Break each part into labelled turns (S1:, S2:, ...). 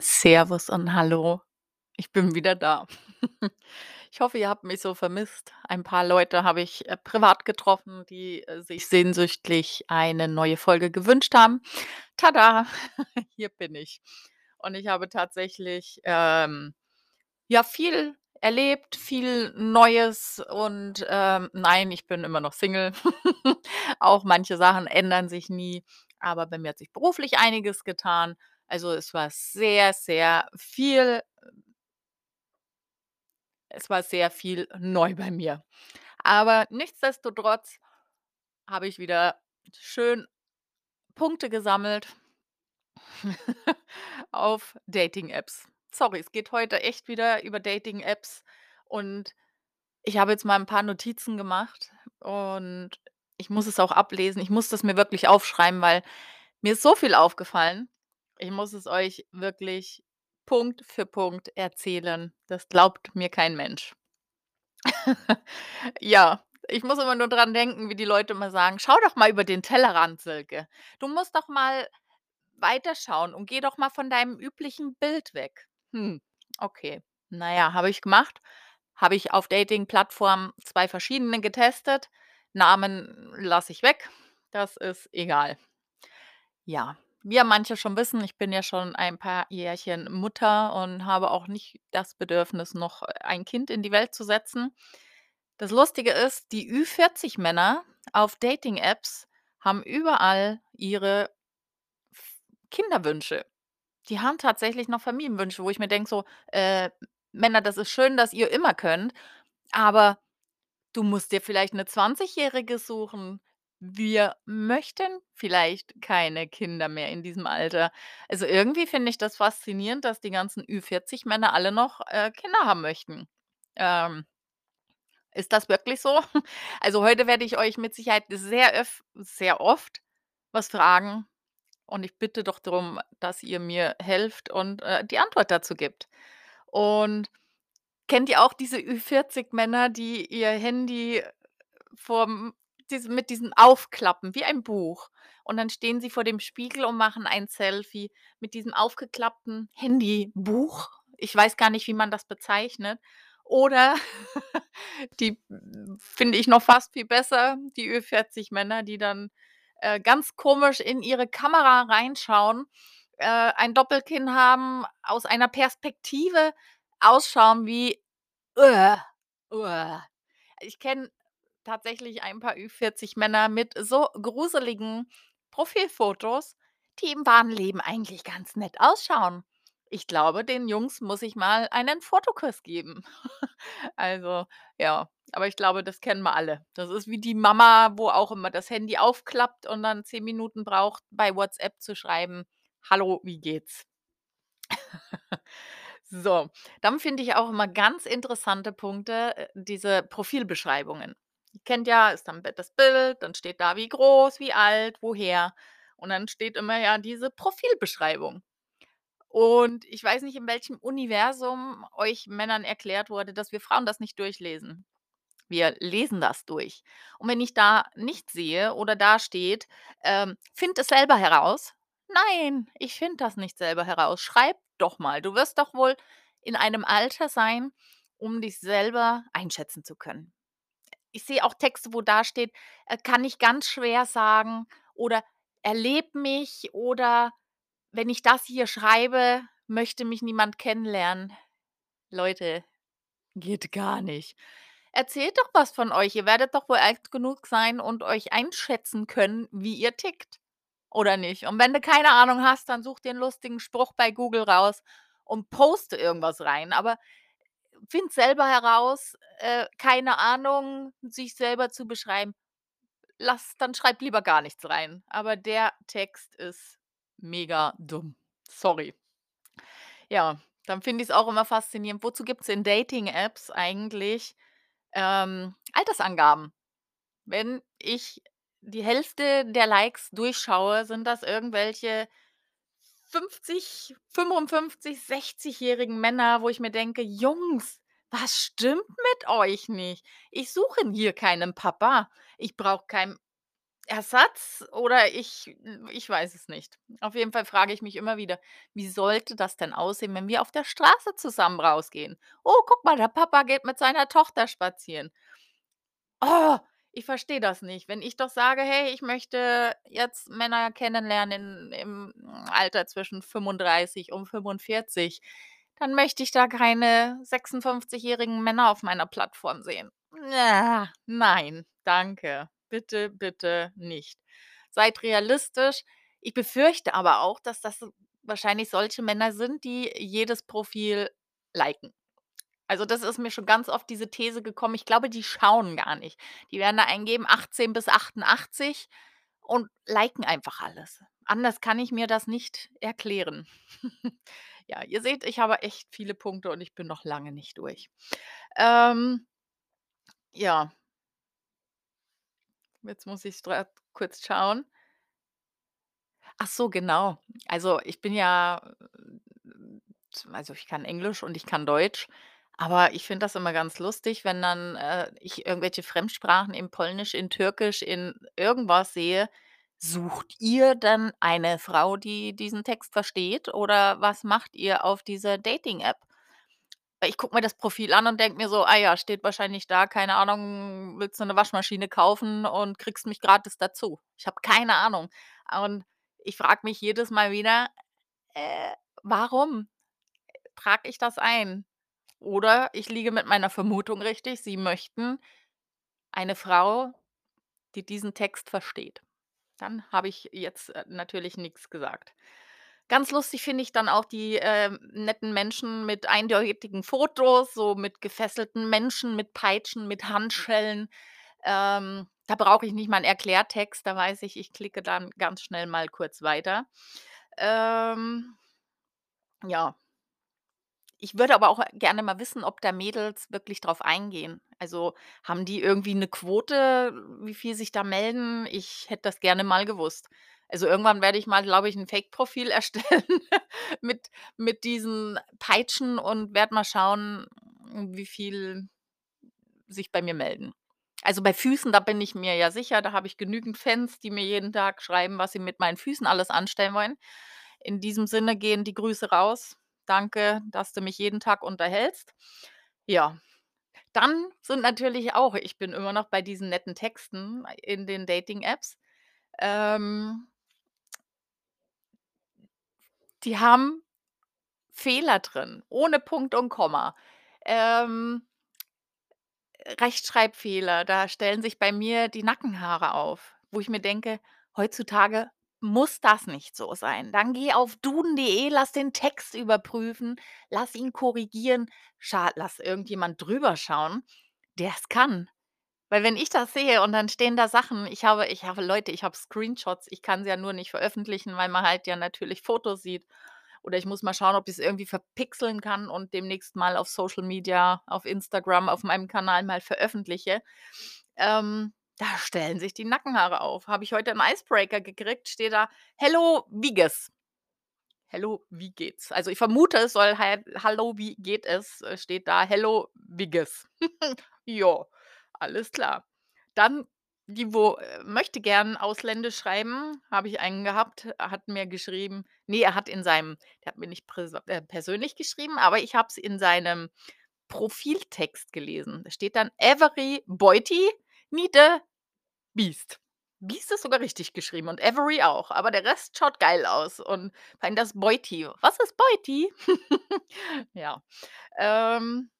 S1: Servus und hallo. Ich bin wieder da. Ich hoffe, ihr habt mich so vermisst. Ein paar Leute habe ich, äh, privat getroffen, die, äh, sich sehnsüchtig eine neue Folge gewünscht haben. Tada, hier bin ich. Und ich habe tatsächlich, ähm, ja, viel erlebt, viel Neues und, ähm, nein, ich bin immer noch Single. Auch manche Sachen ändern sich nie, aber bei mir hat sich beruflich einiges getan. Also, es war sehr, sehr viel es war sehr viel neu bei mir. Aber nichtsdestotrotz habe ich wieder schön Punkte gesammelt auf Dating-Apps. Sorry, es geht heute echt wieder über Dating-Apps und ich habe jetzt mal ein paar Notizen gemacht und ich muss es auch ablesen. Ich muss das mir wirklich aufschreiben, weil mir ist so viel aufgefallen. Ich muss es euch wirklich Punkt für Punkt erzählen. Das glaubt mir kein Mensch. Ja, ich muss immer nur dran denken, wie die Leute immer sagen: „Schau doch mal über den Tellerrand, Silke. Du musst doch mal weiterschauen und geh doch mal von deinem üblichen Bild weg.“ Hm, okay. Na ja, habe ich gemacht. Habe ich auf Dating-Plattformen 2 verschiedene getestet. Namen lasse ich weg. Das ist egal. Ja, wie ja manche schon wissen, ich bin ja schon ein paar Jährchen Mutter und habe auch nicht das Bedürfnis, noch ein Kind in die Welt zu setzen. Das Lustige ist, die Ü40-Männer auf Dating-Apps haben überall ihre Kinderwünsche. Die haben tatsächlich noch Familienwünsche, wo ich mir denke so: „Äh, Männer, das ist schön, dass ihr immer könnt, aber du musst dir vielleicht 'ne Zwanzigjährige suchen. Wir möchten vielleicht keine Kinder mehr in diesem Alter.“ Also, irgendwie finde ich das faszinierend, dass die ganzen Ü40-Männer alle noch, äh, Kinder haben möchten. Ähm ist das wirklich so? Also, heute werde ich euch mit Sicherheit sehr öf sehr oft was fragen und ich bitte doch drum, dass ihr mir helft und, äh, die Antwort dazu gibt. Und kennt ihr auch diese Ü40-Männer, die ihr Handy vorm diesem mit diesem Aufklappen wie ein Buch und dann stehen sie vor dem Spiegel und machen ein Selfie mit diesem aufgeklappten Handybuch? Ich weiß gar nicht, wie man das bezeichnet. Oder die finde ich noch fast viel besser, die Ü40-Männer, die dann, äh, ganz komisch in ihre Kamera reinschauen, äh, ein Doppelkinn haben, aus einer Perspektive ausschauen wie ich kenne tatsächlich ein paar Ü40-Männer mit so gruseligen Profilfotos, die im wahren Leben eigentlich ganz nett ausschauen. Ich glaube, den Jungs muss ich mal einen Fotokurs geben. Also, ja, aber ich glaube, das kennen wir alle. Das ist wie die Mama, wo auch immer das Handy aufklappt und dann 10 Minuten braucht, bei WhatsApp zu schreiben: „Hallo, wie geht's?“ So, dann finde ich auch immer ganz interessante Punkte, äh, diese Profilbeschreibungen. Ihr kennt ja, ist dann das Bild, dann steht da, wie groß, wie alt, woher und dann steht immer ja diese Profilbeschreibung. Und ich weiß nicht, in welchem Universum euch Männern erklärt wurde, dass wir Frauen das nicht durchlesen. Wir lesen das durch. Und wenn ich da nichts sehe oder da steht, ähm: „Finde es selber heraus.“ Nein, ich finde das nicht selber heraus. Schreib doch mal. Du wirst doch wohl in einem Alter sein, um dich selber einschätzen zu können. Ich sehe auch Texte, wo da steht, äh: „Kann ich ganz schwer sagen“ oder „erlebe mich“ oder „wenn ich das hier schreibe, möchte mich niemand kennenlernen.“ Leute, geht gar nicht. Erzählt doch was von euch. Ihr werdet doch wohl alt genug sein und euch einschätzen können, wie ihr tickt, oder nicht? Und wenn du keine Ahnung hast, dann such dir 'n lustigen Spruch bei Google raus und poste irgendwas rein, aber finde selber heraus, äh, keine Ahnung, sich selber zu beschreiben. Lass dann schreib lieber gar nichts rein. Aber der Text ist mega dumm. Sorry. Ja, dann finde ich's auch immer faszinierend. Wozu gibt's in Dating-Apps eigentlich, ähm, Altersangaben? Wenn ich die Hälfte der Likes durchschaue, sind das irgendwelche 50, 55, sechzigjährigen Männer, wo ich mir denke: „Jungs, was stimmt mit euch nicht? Ich suche hier keinen Papa. Ich brauche keinen Ersatz oder ich ich weiß es nicht. Auf jeden Fall frage ich mich immer wieder: „Wie sollte das denn aussehen, wenn wir auf der Straße zusammen rausgehen? Oh, guck mal, der Papa geht mit seiner Tochter spazieren.“ Oh, ich verstehe das nicht. Wenn ich doch sage: „Hey, ich möchte jetzt Männer kennenlernen in im Alter zwischen 35 und 45“, dann möchte ich da keine 56-jährigen Männer auf meiner Plattform sehen. Na, nein, danke. Bitte, bitte nicht. Seid realistisch. Ich befürchte aber auch, dass das wahrscheinlich solche Männer sind, die jedes Profil liken. Also, das ist mir schon ganz oft diese These gekommen. Ich glaube, die schauen gar nicht. Die werden da eingeben 18 bis 88 und liken einfach alles. Anders kann ich mir das nicht erklären. Ja, ihr seht, ich habe echt viele Punkte und ich bin noch lange nicht durch. Ähm, ja, jetzt muss ich kurz schauen. Ach so, genau. Also, ich bin ja äh, also, ich kann Englisch und ich kann Deutsch, aber ich finde das immer ganz lustig, wenn dann, äh, ich irgendwelche Fremdsprachen in Polnisch, in Türkisch, in irgendwas sehe. Sucht ihr dann eine Frau, die diesen Text versteht oder was macht ihr auf dieser Dating-App? Ich gucke mir das Profil an und denke mir so: „Ah ja, steht wahrscheinlich da, keine Ahnung, willst du 'ne Waschmaschine kaufen und kriegst mich gratis dazu.“ Ich habe keine Ahnung. Und ich frage mich jedes Mal wieder, äh, warum trage ich das ein? Oder ich liege mit meiner Vermutung richtig, sie möchten eine Frau, die diesen Text versteht. Dann habe ich jetzt, äh, natürlich nix gesagt. Ganz lustig finde ich dann auch die, ähm, netten Menschen mit eindeutigen Fotos, so mit gefesselten Menschen, mit Peitschen, mit Handschellen. Ähm, da brauche ich nicht mal 'n Erklärtext, da weiß ich, ich klicke dann ganz schnell mal kurz weiter. Ähm, ja. Ich würde aber auch gerne mal wissen, ob da Mädels wirklich drauf eingehen. Also, haben die irgendwie 'ne Quote, wie viel sich da melden? Ich hätte das gerne mal gewusst. Also, irgendwann werde ich mal, glaube ich, 'n Fake-Profil erstellen mit mit diesen Peitschen und werde mal schauen, wie viel sich bei mir melden. Also, bei Füßen, da bin ich mir ja sicher, da habe ich genügend Fans, die mir jeden Tag schreiben, was sie mit meinen Füßen alles anstellen wollen. In diesem Sinne gehen die Grüße raus. Danke, dass du mich jeden Tag unterhältst. Ja, dann sind natürlich auch ich bin immer noch bei diesen netten Texten in den Dating-Apps. Ähm die haben Fehler drin, ohne Punkt und Komma. Ähm Rechtschreibfehler, da stellen sich bei mir die Nackenhaare auf, wo ich mir denke: „Heutzutage muss das nicht so sein. Dann geh auf duden.de, lass den Text überprüfen, lass ihn korrigieren, lass irgendjemand drüber schauen, der's kann.“ Weil wenn ich das sehe und dann stehen da Sachen ich habe ich habe Leute, ich habe Screenshots, ich kann sie ja nur nicht veröffentlichen, weil man halt ja natürlich Fotos sieht. Oder ich muss mal schauen, ob ich's irgendwie verpixeln kann und demnächst mal auf Social Media, auf Instagram, auf meinem Kanal mal veröffentliche. Ähm, da stellen sich die Nackenhaare auf. Habe ich heute 'n Icebreaker gekriegt, steht da: „Hello, wie geht's?“ Hello, wie geht's? Also, ich vermute, es soll „Hallo, wie geht es?“ äh, steht da: „Hello, wie geht's?“ Ja, alles klar. Dann die, wo, äh, möchte gern ausländisch schreiben, habe ich einen gehabt, hat mir geschrieben ne, er hat in seinem der hat mir nicht äh, persönlich geschrieben, aber ich habe es in seinem Profiltext gelesen. Da steht dann: „Every Boytie need Beast.“ Beast ist sogar richtig geschrieben und Every auch, aber der Rest schaut geil aus und vor allem das Boytie. Was ist Boytie? Ja, ähm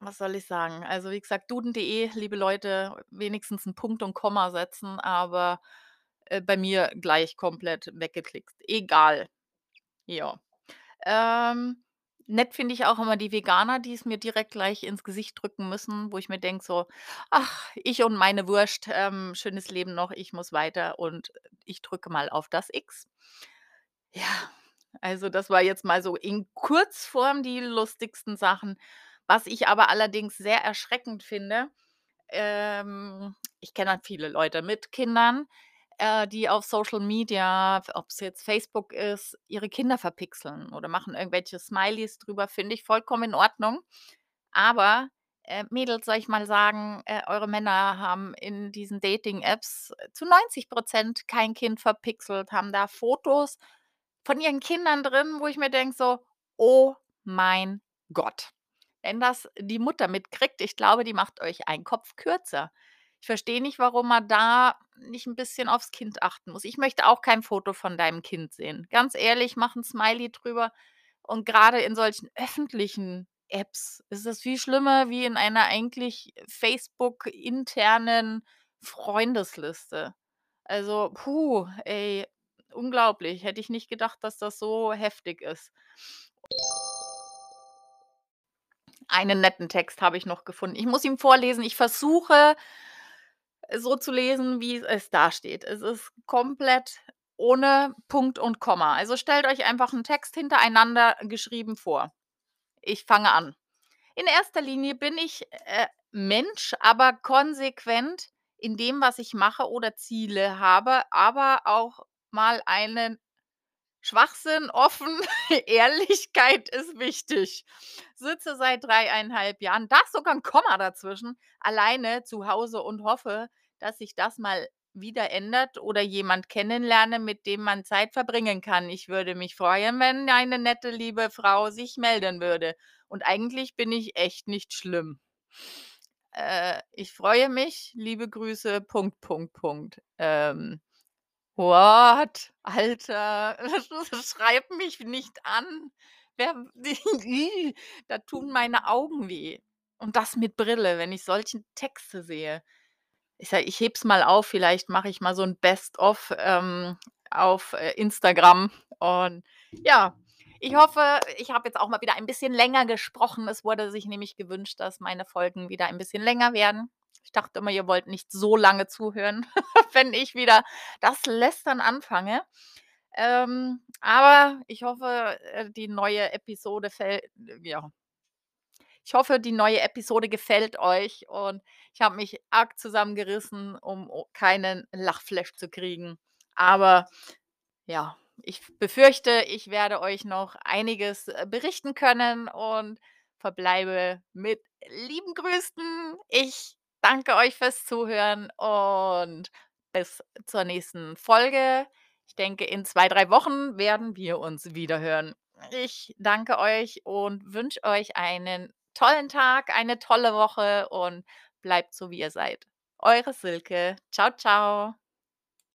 S1: was soll ich sagen? Also, wie gesagt, duden.de, liebe Leute, wenigstens 'n Punkt und Komma setzen, aber, äh, bei mir gleich komplett weggeklickt. Egal. Ja. Ähm, nett finde ich auch immer die Veganer, die's mir direkt gleich ins Gesicht drücken müssen, wo ich mir denke so: „Ach, ich und meine Wurst, ähm, schönes Leben noch, ich muss weiter und ich drücke mal auf das X.“ Ja, also, das war jetzt mal so in Kurzform die lustigsten Sachen. Was ich aber allerdings sehr erschreckend finde, ähm, ich kenne halt viele Leute mit Kindern, äh, die auf Social Media, ob's jetzt Facebook ist, ihre Kinder verpixeln oder machen irgendwelche Smileys drüber, finde ich vollkommen in Ordnung. Aber Äh, Mädels, soll ich mal sagen, äh, eure Männer haben in diesen Dating-Apps zu 90 % kein Kind verpixelt, haben da Fotos von ihren Kindern drin, wo ich mir denke so: „Oh mein Gott.“ Wenn das die Mutter mitkriegt, ich glaube, die macht euch einen Kopf kürzer. Ich verstehe nicht, warum man da nicht 'n bisschen aufs Kind achten muss. Ich möchte auch kein Foto von deinem Kind sehen. Ganz ehrlich, mach 'n Smiley drüber und grade in solchen öffentlichen Apps ist es viel schlimmer wie in einer eigentlich Facebook-internen Freundesliste. Also, puh, ey, unglaublich. Hätte ich nicht gedacht, dass das so heftig ist. Einen netten Text habe ich noch gefunden. Ich muss ihn vorlesen. Ich versuche so zu lesen, wie es da steht. Es ist komplett ohne Punkt und Komma. Also, stellt euch einfach 'n Text hintereinander geschrieben vor. Ich fange an. In erster Linie bin ich, äh, Mensch, aber konsequent in dem, was ich mache oder Ziele habe, aber auch mal einen Schwachsinn offen. Ehrlichkeit ist wichtig. Sitze seit 3 1/2 Jahren, da ist sogar 'n Komma dazwischen, alleine zu Hause und hoffe, dass sich das mal wieder ändert oder jemand kennenlerne, mit dem man Zeit verbringen kann. Ich würde mich freuen, wenn eine nette, liebe Frau sich melden würde. Und eigentlich bin ich echt nicht schlimm. Äh, ich freue mich. Liebe Grüße. Punkt, Punkt, Punkt. Ähm, what? Alter, schreib mich nicht an. Wer da tun meine Augen weh. Und das mit Brille, wenn ich solchen Texte sehe. Ich sage, ich hebe es mal auf, vielleicht mache ich mal so 'n Best of, ähm, auf, äh, Instagram. Und ja, ich hoffe, ich habe jetzt auch mal wieder ein bisschen länger gesprochen. Es wurde sich nämlich gewünscht, dass meine Folgen wieder ein bisschen länger werden. Ich dachte immer, ihr wollt nicht so lange zuhören, wenn ich wieder das Lästern anfange. Ähm, aber ich hoffe, äh, die neue Episode fäll ja. Ich hoffe, die neue Episode gefällt euch und ich habe mich arg zusammengerissen, um keinen Lachflash zu kriegen. Aber ja, ich befürchte, ich werde euch noch einiges, äh, berichten können und verbleibe mit lieben Grüßen. Ich danke euch fürs Zuhören und bis zur nächsten Folge. Ich denke, in 2, 3 Wochen werden wir uns wiederhören. Ich danke euch und wünsche euch einen tollen Tag, eine tolle Woche und bleibt so, wie ihr seid. Eure Silke. Tschau, tschau.